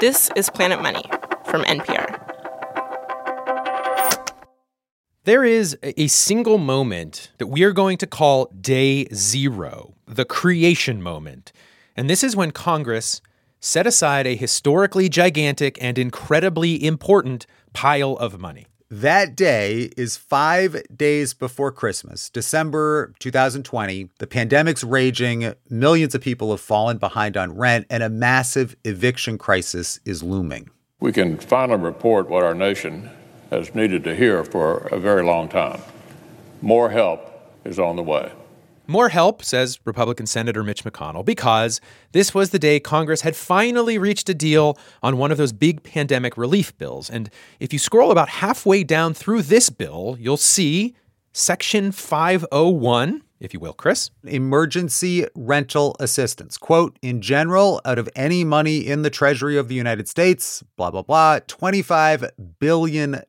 This is Planet Money from NPR. There is a single moment that we are going to call day zero, the creation moment. And this is when Congress set aside a historically gigantic and incredibly important pile of money. That day is five days before Christmas, December 2020. The pandemic's raging, millions of people have fallen behind on rent, and a massive eviction crisis is looming. We can finally report what our nation has needed to hear for a very long time. More help is on the way. More help, says Republican Senator Mitch McConnell, because this was the day Congress had finally reached a deal on one of those big pandemic relief bills. And if you scroll about halfway down through this bill, you'll see Section 501 if you will, Chris. Emergency rental assistance. Quote, in general, out of any money in the Treasury of the United States, blah, blah, blah, $25 billion.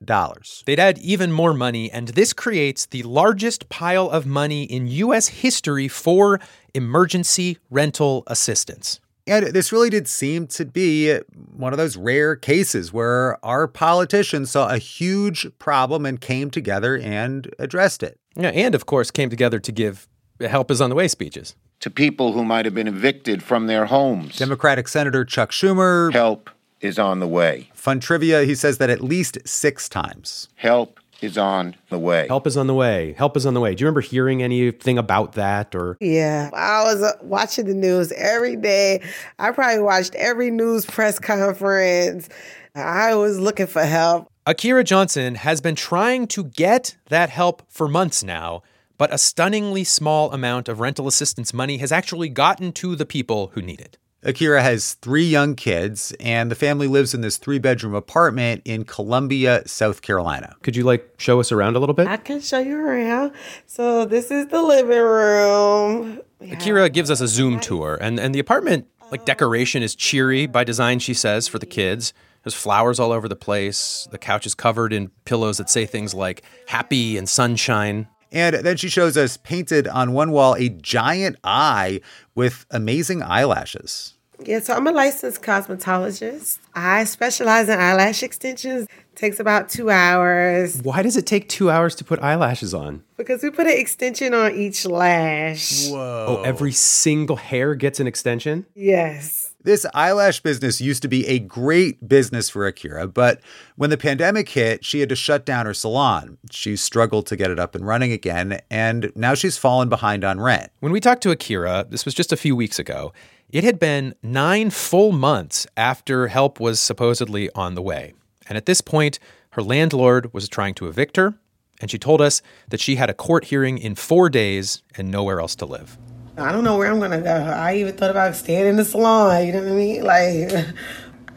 They'd add even more money, and this creates the largest pile of money in U.S. history for emergency rental assistance. And this really did seem to be one of those rare cases where our politicians saw a huge problem and came together and addressed it. Yeah, and of course came together to give help is on the way speeches to people who might have been evicted from their homes. Democratic Senator Chuck Schumer. Help is on the way. Fun trivia, he says that at least six times. Help is on the way. Help is on the way. Help is on the way. Do you remember hearing anything about that or Yeah, I was uh, watching the news every day. I probably watched every news press conference. I was looking for help. Akira Johnson has been trying to get that help for months now, but a stunningly small amount of rental assistance money has actually gotten to the people who need it. Akira has three young kids, and the family lives in this three bedroom apartment in Columbia, South Carolina. Could you like show us around a little bit? I can show you around. So, this is the living room. Akira gives us a Zoom tour, and, and the apartment, like decoration, is cheery by design, she says, for the kids. There's flowers all over the place. The couch is covered in pillows that say things like happy and sunshine. And then she shows us painted on one wall a giant eye with amazing eyelashes. Yeah, so I'm a licensed cosmetologist. I specialize in eyelash extensions. takes about two hours. Why does it take two hours to put eyelashes on? Because we put an extension on each lash. Whoa. Oh, every single hair gets an extension? Yes. This eyelash business used to be a great business for Akira, but when the pandemic hit, she had to shut down her salon. She struggled to get it up and running again, and now she's fallen behind on rent. When we talked to Akira, this was just a few weeks ago, it had been nine full months after help was supposedly on the way. And at this point, her landlord was trying to evict her, and she told us that she had a court hearing in four days and nowhere else to live. I don't know where I'm gonna go. I even thought about staying in the salon. You know what I mean? Like,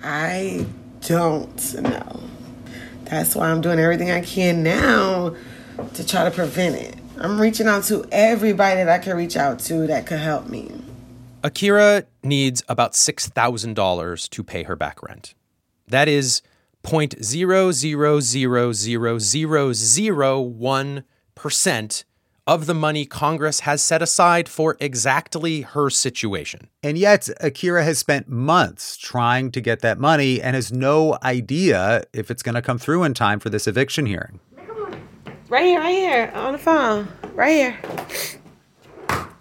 I don't know. That's why I'm doing everything I can now to try to prevent it. I'm reaching out to everybody that I can reach out to that could help me. Akira needs about $6,000 to pay her back rent. That is 0.0000001% of the money Congress has set aside for exactly her situation. And yet, Akira has spent months trying to get that money and has no idea if it's going to come through in time for this eviction hearing. Right here, right here, on the phone, right here.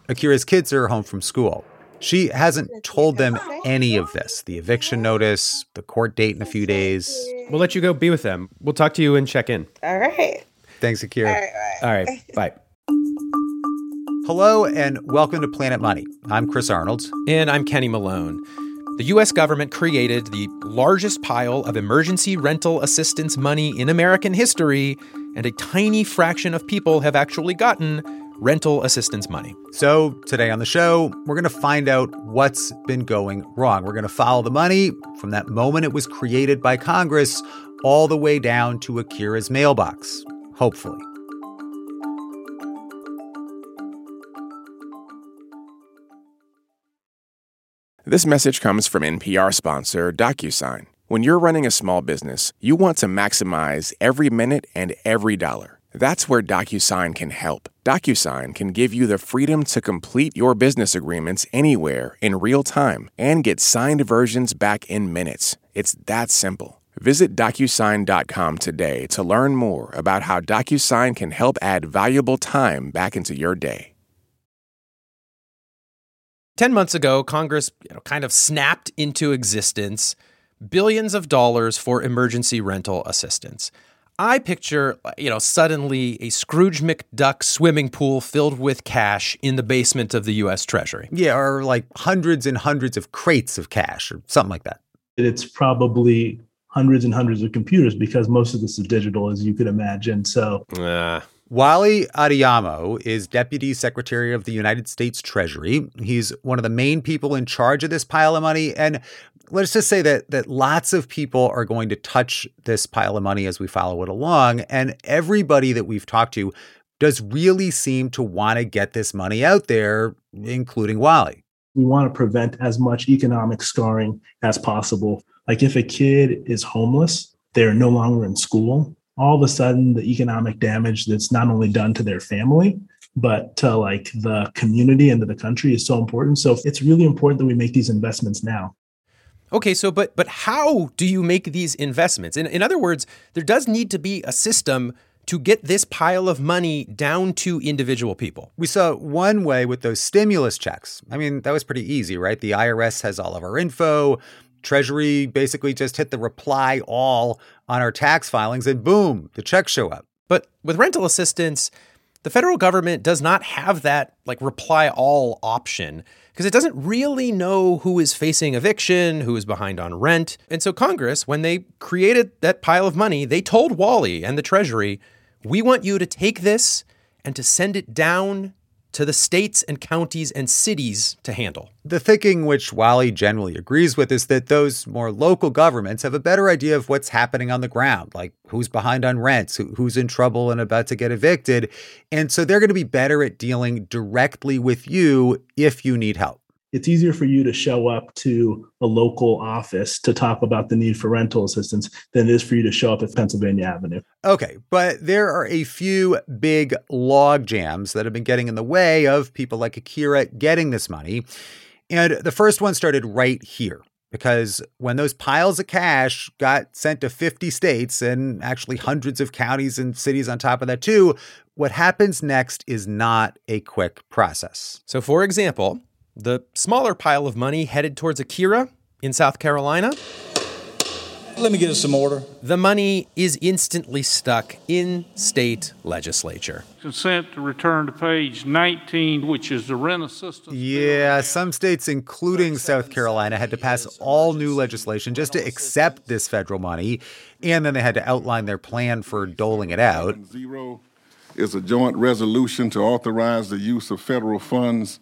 Akira's kids are home from school. She hasn't told them any of this the eviction notice, the court date in a few days. We'll let you go be with them. We'll talk to you and check in. All right. Thanks, Akira. All right. All right. Bye. Hello and welcome to Planet Money. I'm Chris Arnold. And I'm Kenny Malone. The U.S. government created the largest pile of emergency rental assistance money in American history, and a tiny fraction of people have actually gotten rental assistance money. So, today on the show, we're going to find out what's been going wrong. We're going to follow the money from that moment it was created by Congress all the way down to Akira's mailbox, hopefully. This message comes from NPR sponsor DocuSign. When you're running a small business, you want to maximize every minute and every dollar. That's where DocuSign can help. DocuSign can give you the freedom to complete your business agreements anywhere in real time and get signed versions back in minutes. It's that simple. Visit DocuSign.com today to learn more about how DocuSign can help add valuable time back into your day. 10 months ago, Congress you know, kind of snapped into existence billions of dollars for emergency rental assistance. I picture, you know, suddenly a Scrooge McDuck swimming pool filled with cash in the basement of the US Treasury. Yeah, or like hundreds and hundreds of crates of cash or something like that. It's probably hundreds and hundreds of computers because most of this is digital, as you could imagine. So, uh. Wally Adeyemo is Deputy Secretary of the United States Treasury. He's one of the main people in charge of this pile of money. And let's just say that that lots of people are going to touch this pile of money as we follow it along. And everybody that we've talked to does really seem to want to get this money out there, including Wally. We want to prevent as much economic scarring as possible. Like if a kid is homeless, they're no longer in school all of a sudden the economic damage that's not only done to their family but to like the community and to the country is so important so it's really important that we make these investments now Okay, so but but how do you make these investments? In in other words, there does need to be a system to get this pile of money down to individual people. We saw one way with those stimulus checks. I mean, that was pretty easy, right? The IRS has all of our info. Treasury basically just hit the reply all on our tax filings, and boom, the checks show up. But with rental assistance, the federal government does not have that like reply all option because it doesn't really know who is facing eviction, who is behind on rent. And so Congress, when they created that pile of money, they told Wally and the Treasury, we want you to take this and to send it down to the states and counties and cities to handle. The thinking, which Wally generally agrees with, is that those more local governments have a better idea of what's happening on the ground, like who's behind on rents, who's in trouble and about to get evicted. And so they're going to be better at dealing directly with you if you need help it's easier for you to show up to a local office to talk about the need for rental assistance than it is for you to show up at Pennsylvania Avenue. Okay, but there are a few big log jams that have been getting in the way of people like Akira getting this money. And the first one started right here. Because when those piles of cash got sent to 50 states and actually hundreds of counties and cities on top of that, too, what happens next is not a quick process. So, for example, the smaller pile of money headed towards Akira in South Carolina. Let me get us some order. The money is instantly stuck in state legislature. Consent to return to page 19, which is the rent assistance. Yeah, some states, including South Carolina, had to pass all new legislation just to accept this federal money, and then they had to outline their plan for doling it out. Zero is a joint resolution to authorize the use of federal funds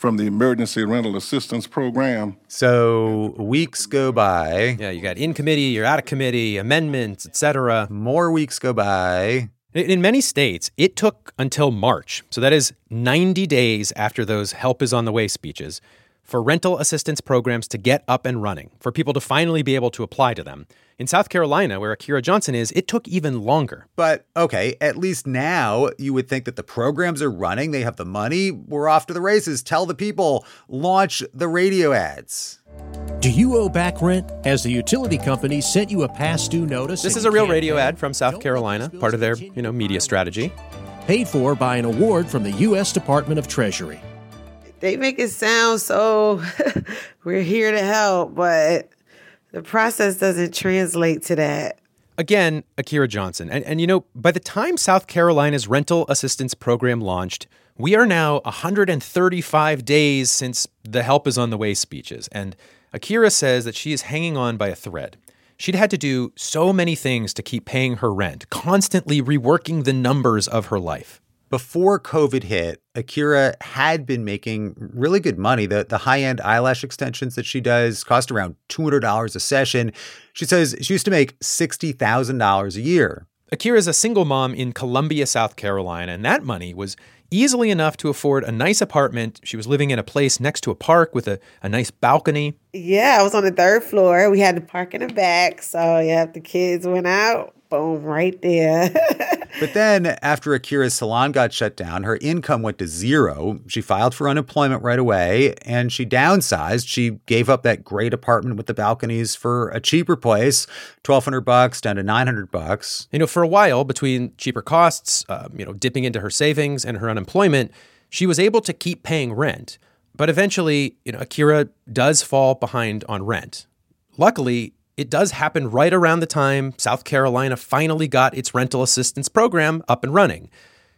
from the Emergency Rental Assistance Program. So weeks go by. Yeah, you got in committee, you're out of committee, amendments, etc. More weeks go by. In many states, it took until March, so that is 90 days after those help is on the way speeches, for rental assistance programs to get up and running, for people to finally be able to apply to them. In South Carolina, where Akira Johnson is, it took even longer. But okay, at least now you would think that the programs are running, they have the money, we're off to the races. Tell the people, launch the radio ads. Do you owe back rent? Has the utility company sent you a past due notice? This is a real radio ad from South Carolina, part of their, you know, media strategy. Paid for by an award from the U.S. Department of Treasury. They make it sound so we're here to help, but the process doesn't translate to that. Again, Akira Johnson. And, and you know, by the time South Carolina's rental assistance program launched, we are now 135 days since the help is on the way speeches. And Akira says that she is hanging on by a thread. She'd had to do so many things to keep paying her rent, constantly reworking the numbers of her life before COVID hit, Akira had been making really good money. The, the high end eyelash extensions that she does cost around $200 a session. She says she used to make $60,000 a year. Akira is a single mom in Columbia, South Carolina, and that money was easily enough to afford a nice apartment. She was living in a place next to a park with a, a nice balcony. Yeah, I was on the third floor. We had to park in the back. So, yeah, if the kids went out, boom, right there. But then, after Akira's salon got shut down, her income went to zero. She filed for unemployment right away and she downsized. She gave up that great apartment with the balconies for a cheaper place, 1200 bucks down to 900 bucks. You know, for a while, between cheaper costs, uh, you know, dipping into her savings and her unemployment, she was able to keep paying rent. But eventually, you know, Akira does fall behind on rent. Luckily, it does happen right around the time South Carolina finally got its rental assistance program up and running.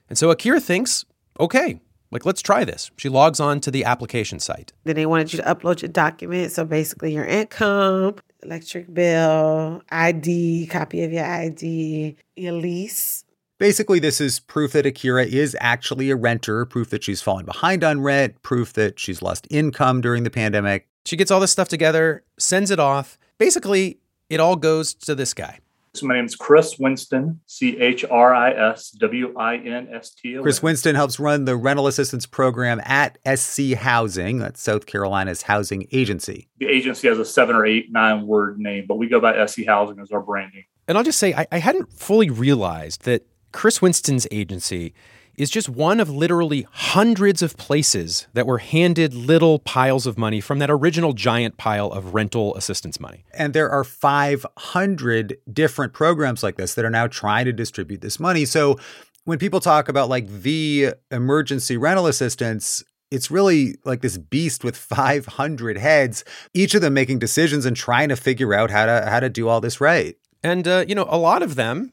And so Akira thinks, okay, like let's try this. She logs on to the application site. Then they wanted you to upload your documents. So basically, your income, electric bill, ID, copy of your ID, your lease. Basically, this is proof that Akira is actually a renter, proof that she's fallen behind on rent, proof that she's lost income during the pandemic. She gets all this stuff together, sends it off. Basically, it all goes to this guy. So my name is Chris Winston, C H R I S W I N S T. Chris Winston helps run the rental assistance program at SC Housing. That's South Carolina's housing agency. The agency has a seven or eight, nine word name, but we go by SC Housing as our branding. And I'll just say, I, I hadn't fully realized that Chris Winston's agency is just one of literally hundreds of places that were handed little piles of money from that original giant pile of rental assistance money. And there are 500 different programs like this that are now trying to distribute this money. So when people talk about like the emergency rental assistance, it's really like this beast with 500 heads, each of them making decisions and trying to figure out how to how to do all this right. And uh, you know, a lot of them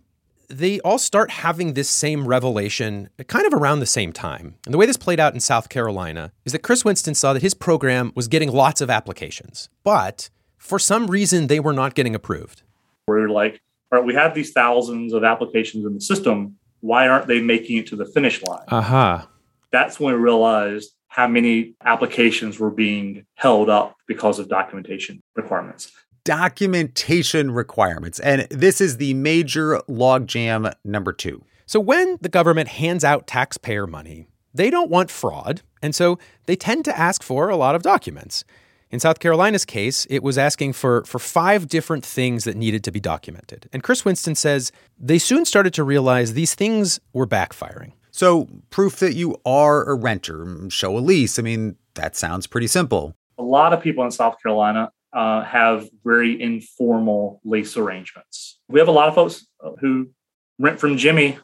they all start having this same revelation kind of around the same time. And the way this played out in South Carolina is that Chris Winston saw that his program was getting lots of applications, but for some reason they were not getting approved. We're like, all right, we have these thousands of applications in the system. Why aren't they making it to the finish line? Aha. Uh-huh. That's when we realized how many applications were being held up because of documentation requirements documentation requirements. And this is the major logjam number two. So, when the government hands out taxpayer money, they don't want fraud. And so they tend to ask for a lot of documents. In South Carolina's case, it was asking for, for five different things that needed to be documented. And Chris Winston says they soon started to realize these things were backfiring. So, proof that you are a renter, show a lease. I mean, that sounds pretty simple. A lot of people in South Carolina uh, have very informal lease arrangements. We have a lot of folks who rent from Jimmy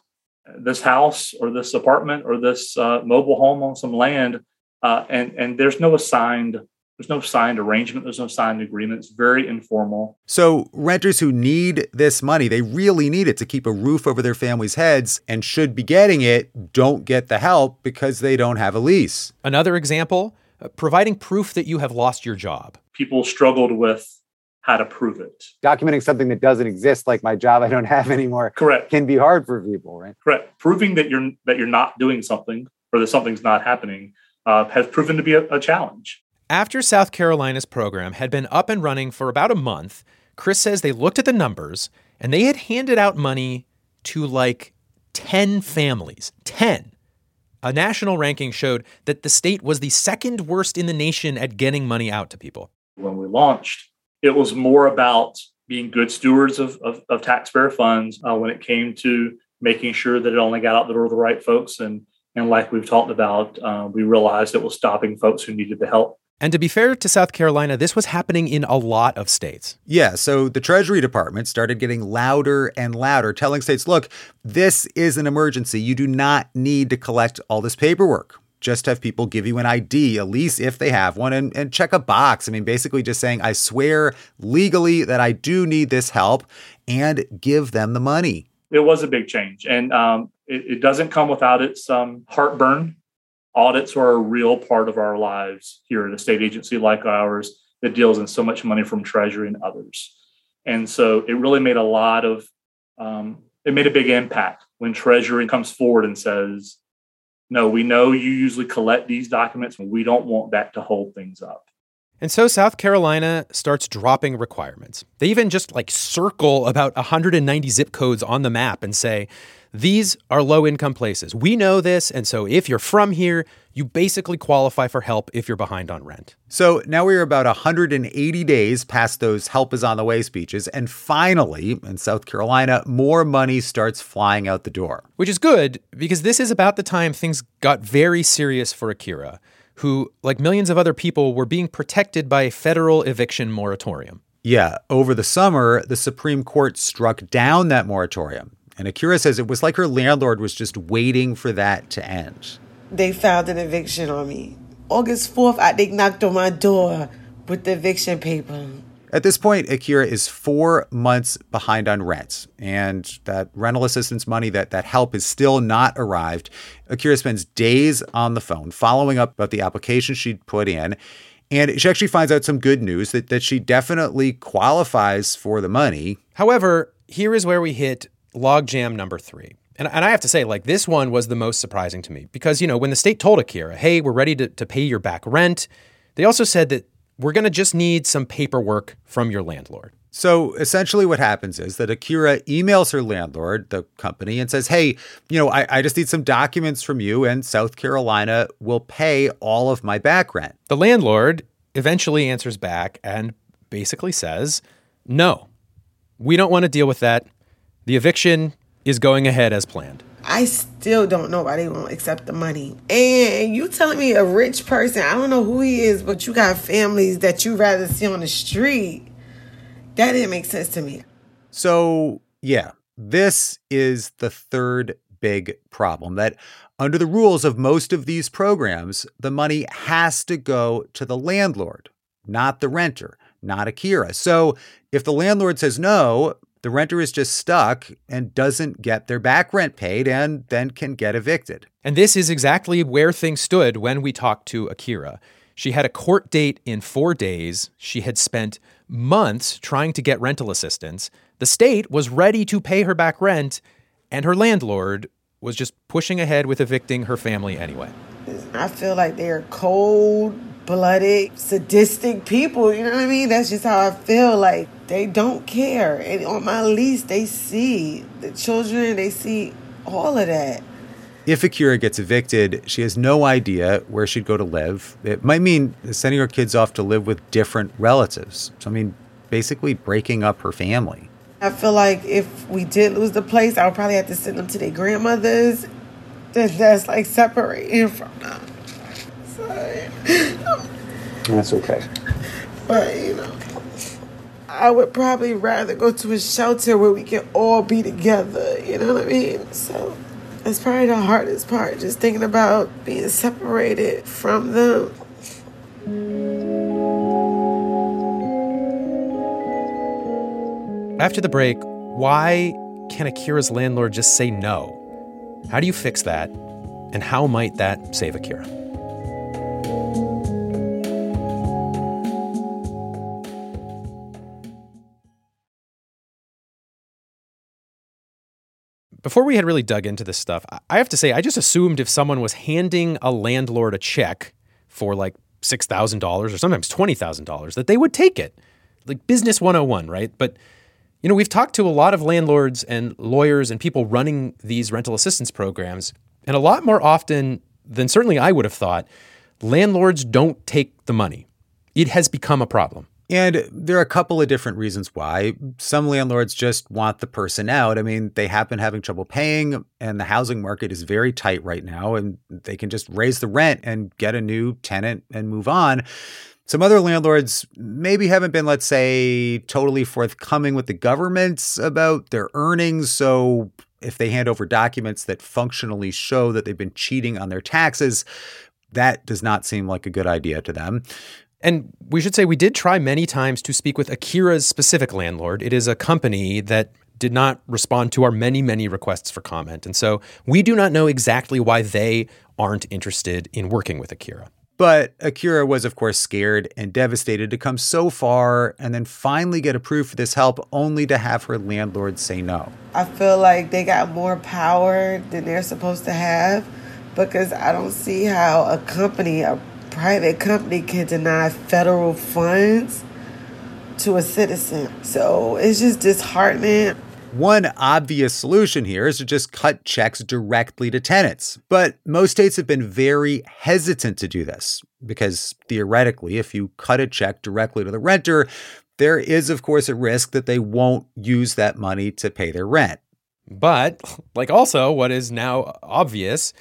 uh, this house or this apartment or this uh, mobile home on some land, uh, and and there's no assigned there's no signed arrangement. There's no signed agreement. It's very informal. So, renters who need this money, they really need it to keep a roof over their families' heads and should be getting it, don't get the help because they don't have a lease. Another example uh, providing proof that you have lost your job. People struggled with how to prove it. Documenting something that doesn't exist, like my job I don't have anymore, correct, can be hard for people, right? Correct. Proving that you're that you're not doing something or that something's not happening uh, has proven to be a, a challenge. After South Carolina's program had been up and running for about a month, Chris says they looked at the numbers and they had handed out money to like 10 families. 10. A national ranking showed that the state was the second worst in the nation at getting money out to people. When we launched, it was more about being good stewards of, of, of taxpayer funds uh, when it came to making sure that it only got out the door to the right folks. And, and like we've talked about, uh, we realized it was stopping folks who needed the help. And to be fair to South Carolina, this was happening in a lot of states. Yeah, so the Treasury Department started getting louder and louder, telling states, look, this is an emergency. You do not need to collect all this paperwork. Just have people give you an ID, at least if they have one, and, and check a box. I mean, basically just saying, I swear legally that I do need this help and give them the money. It was a big change. And um, it, it doesn't come without its um, heartburn audits are a real part of our lives here at a state agency like ours that deals in so much money from treasury and others and so it really made a lot of um, it made a big impact when treasury comes forward and says no we know you usually collect these documents and we don't want that to hold things up and so South Carolina starts dropping requirements. They even just like circle about 190 zip codes on the map and say, These are low income places. We know this. And so if you're from here, you basically qualify for help if you're behind on rent. So now we're about 180 days past those help is on the way speeches. And finally, in South Carolina, more money starts flying out the door. Which is good because this is about the time things got very serious for Akira, who, like millions of other people, were being protected by a federal eviction moratorium. Yeah, over the summer, the Supreme Court struck down that moratorium. And Akira says it was like her landlord was just waiting for that to end. They filed an eviction on me. August 4th, I, they knocked on my door with the eviction paper. At this point, Akira is four months behind on rent, and that rental assistance money, that, that help, is still not arrived. Akira spends days on the phone following up about the application she'd put in. And she actually finds out some good news that, that she definitely qualifies for the money. However, here is where we hit logjam number three. And, and I have to say, like, this one was the most surprising to me because, you know, when the state told Akira, hey, we're ready to, to pay your back rent, they also said that we're going to just need some paperwork from your landlord. So essentially, what happens is that Akira emails her landlord, the company, and says, Hey, you know, I, I, just need some documents from you, and South Carolina will pay all of my back rent. The landlord eventually answers back and basically says, No, we don't want to deal with that. The eviction is going ahead as planned. I still don't know why they won't accept the money. And you telling me a rich person, I don't know who he is, but you got families that you'd rather see on the street. That didn't make sense to me. So, yeah, this is the third big problem that under the rules of most of these programs, the money has to go to the landlord, not the renter, not Akira. So, if the landlord says no, the renter is just stuck and doesn't get their back rent paid and then can get evicted. And this is exactly where things stood when we talked to Akira. She had a court date in four days. She had spent months trying to get rental assistance. The state was ready to pay her back rent, and her landlord was just pushing ahead with evicting her family anyway. I feel like they're cold blooded, sadistic people. You know what I mean? That's just how I feel. Like they don't care. And on my lease, they see the children, they see all of that. If Akira gets evicted, she has no idea where she'd go to live. It might mean sending her kids off to live with different relatives. So, I mean, basically breaking up her family. I feel like if we did lose the place, I would probably have to send them to their grandmothers. That's like separating from them. That's okay. But, you know, I would probably rather go to a shelter where we can all be together. You know what I mean? So that's probably the hardest part, just thinking about being separated from them. After the break, why can Akira's landlord just say no? How do you fix that? And how might that save Akira? Before we had really dug into this stuff, I have to say, I just assumed if someone was handing a landlord a check for like $6,000 or sometimes $20,000, that they would take it. Like business 101, right? But, you know, we've talked to a lot of landlords and lawyers and people running these rental assistance programs, and a lot more often than certainly I would have thought, landlords don't take the money. It has become a problem. And there are a couple of different reasons why. Some landlords just want the person out. I mean, they have been having trouble paying, and the housing market is very tight right now, and they can just raise the rent and get a new tenant and move on. Some other landlords maybe haven't been, let's say, totally forthcoming with the governments about their earnings. So if they hand over documents that functionally show that they've been cheating on their taxes, that does not seem like a good idea to them. And we should say we did try many times to speak with Akira's specific landlord. It is a company that did not respond to our many, many requests for comment. And so we do not know exactly why they aren't interested in working with Akira. But Akira was, of course, scared and devastated to come so far and then finally get approved for this help only to have her landlord say no. I feel like they got more power than they're supposed to have because I don't see how a company, a private company can deny federal funds to a citizen. So it's just disheartening. One obvious solution here is to just cut checks directly to tenants. But most states have been very hesitant to do this because theoretically, if you cut a check directly to the renter, there is, of course, a risk that they won't use that money to pay their rent. But, like, also, what is now obvious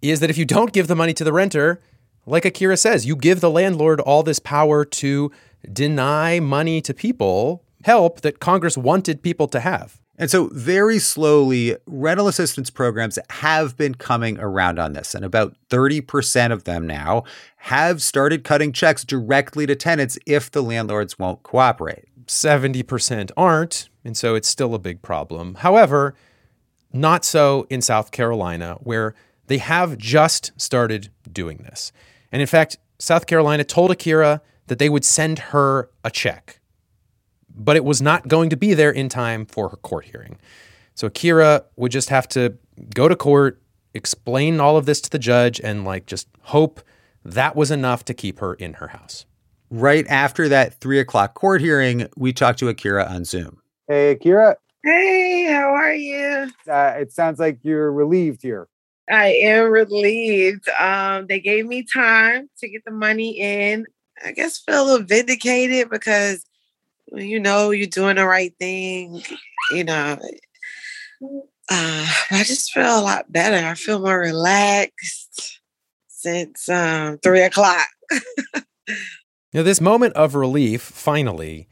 is that if you don't give the money to the renter, like Akira says, you give the landlord all this power to deny money to people, help that Congress wanted people to have. And so, very slowly, rental assistance programs have been coming around on this. And about 30% of them now have started cutting checks directly to tenants if the landlords won't cooperate. 70% aren't. And so, it's still a big problem. However, not so in South Carolina, where they have just started doing this. And in fact, South Carolina told Akira that they would send her a check but it was not going to be there in time for her court hearing. So Akira would just have to go to court, explain all of this to the judge, and like just hope that was enough to keep her in her house. Right after that three o'clock court hearing, we talked to Akira on Zoom. Hey, Akira. Hey, how are you? Uh, it sounds like you're relieved here. I am relieved. Um, they gave me time to get the money in. I guess feel a little vindicated because you know you're doing the right thing, you know. Uh, I just feel a lot better. I feel more relaxed since um, three o'clock. now, this moment of relief, finally,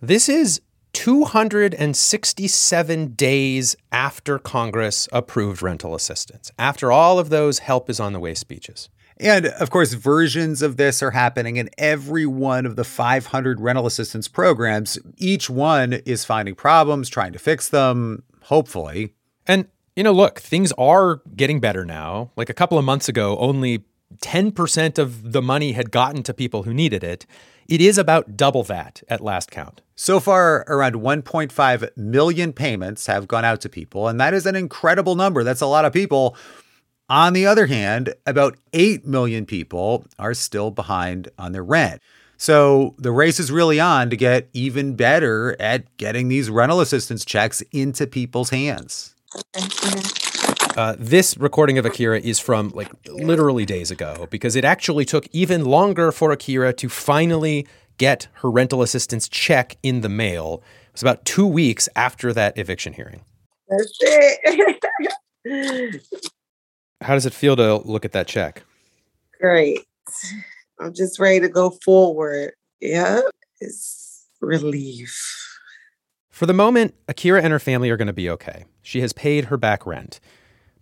this is 267 days after Congress approved rental assistance, after all of those help is on the way speeches. And of course, versions of this are happening in every one of the 500 rental assistance programs. Each one is finding problems, trying to fix them, hopefully. And, you know, look, things are getting better now. Like a couple of months ago, only 10% of the money had gotten to people who needed it. It is about double that at last count. So far, around 1.5 million payments have gone out to people, and that is an incredible number. That's a lot of people. On the other hand, about 8 million people are still behind on their rent. So the race is really on to get even better at getting these rental assistance checks into people's hands. Uh, this recording of Akira is from like literally days ago because it actually took even longer for Akira to finally get her rental assistance check in the mail. It was about two weeks after that eviction hearing. That's it. How does it feel to look at that check? Great. I'm just ready to go forward. Yeah, it's relief. For the moment, Akira and her family are going to be okay. She has paid her back rent.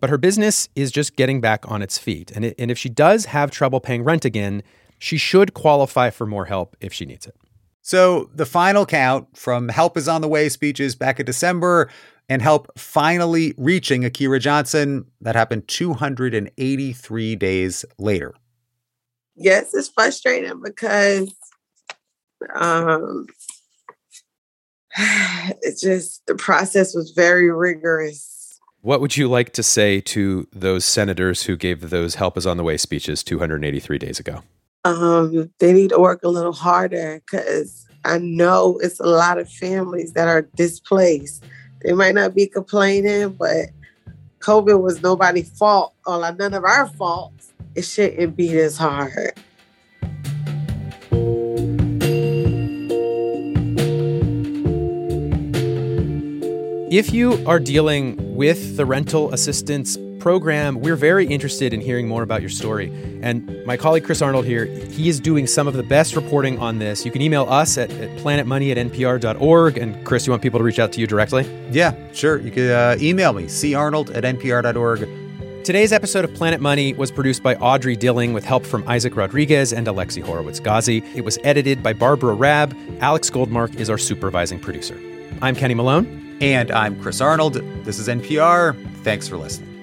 But her business is just getting back on its feet. And, it, and if she does have trouble paying rent again, she should qualify for more help if she needs it. So the final count from Help is on the Way speeches back in December and help finally reaching Akira Johnson. That happened 283 days later. Yes, it's frustrating because um, it's just the process was very rigorous. What would you like to say to those senators who gave those help is on the way speeches 283 days ago? Um, they need to work a little harder because I know it's a lot of families that are displaced they might not be complaining, but COVID was nobody's fault or none of our faults. It shouldn't be this hard. If you are dealing with the rental assistance program, we're very interested in hearing more about your story. And my colleague Chris Arnold here, he is doing some of the best reporting on this. You can email us at, at planetmoney at npr.org. And Chris, you want people to reach out to you directly? Yeah, sure. You can uh, email me, carnold at npr.org. Today's episode of Planet Money was produced by Audrey Dilling with help from Isaac Rodriguez and Alexi Horowitz Ghazi. It was edited by Barbara Raab. Alex Goldmark is our supervising producer. I'm Kenny Malone. And I'm Chris Arnold. This is NPR. Thanks for listening.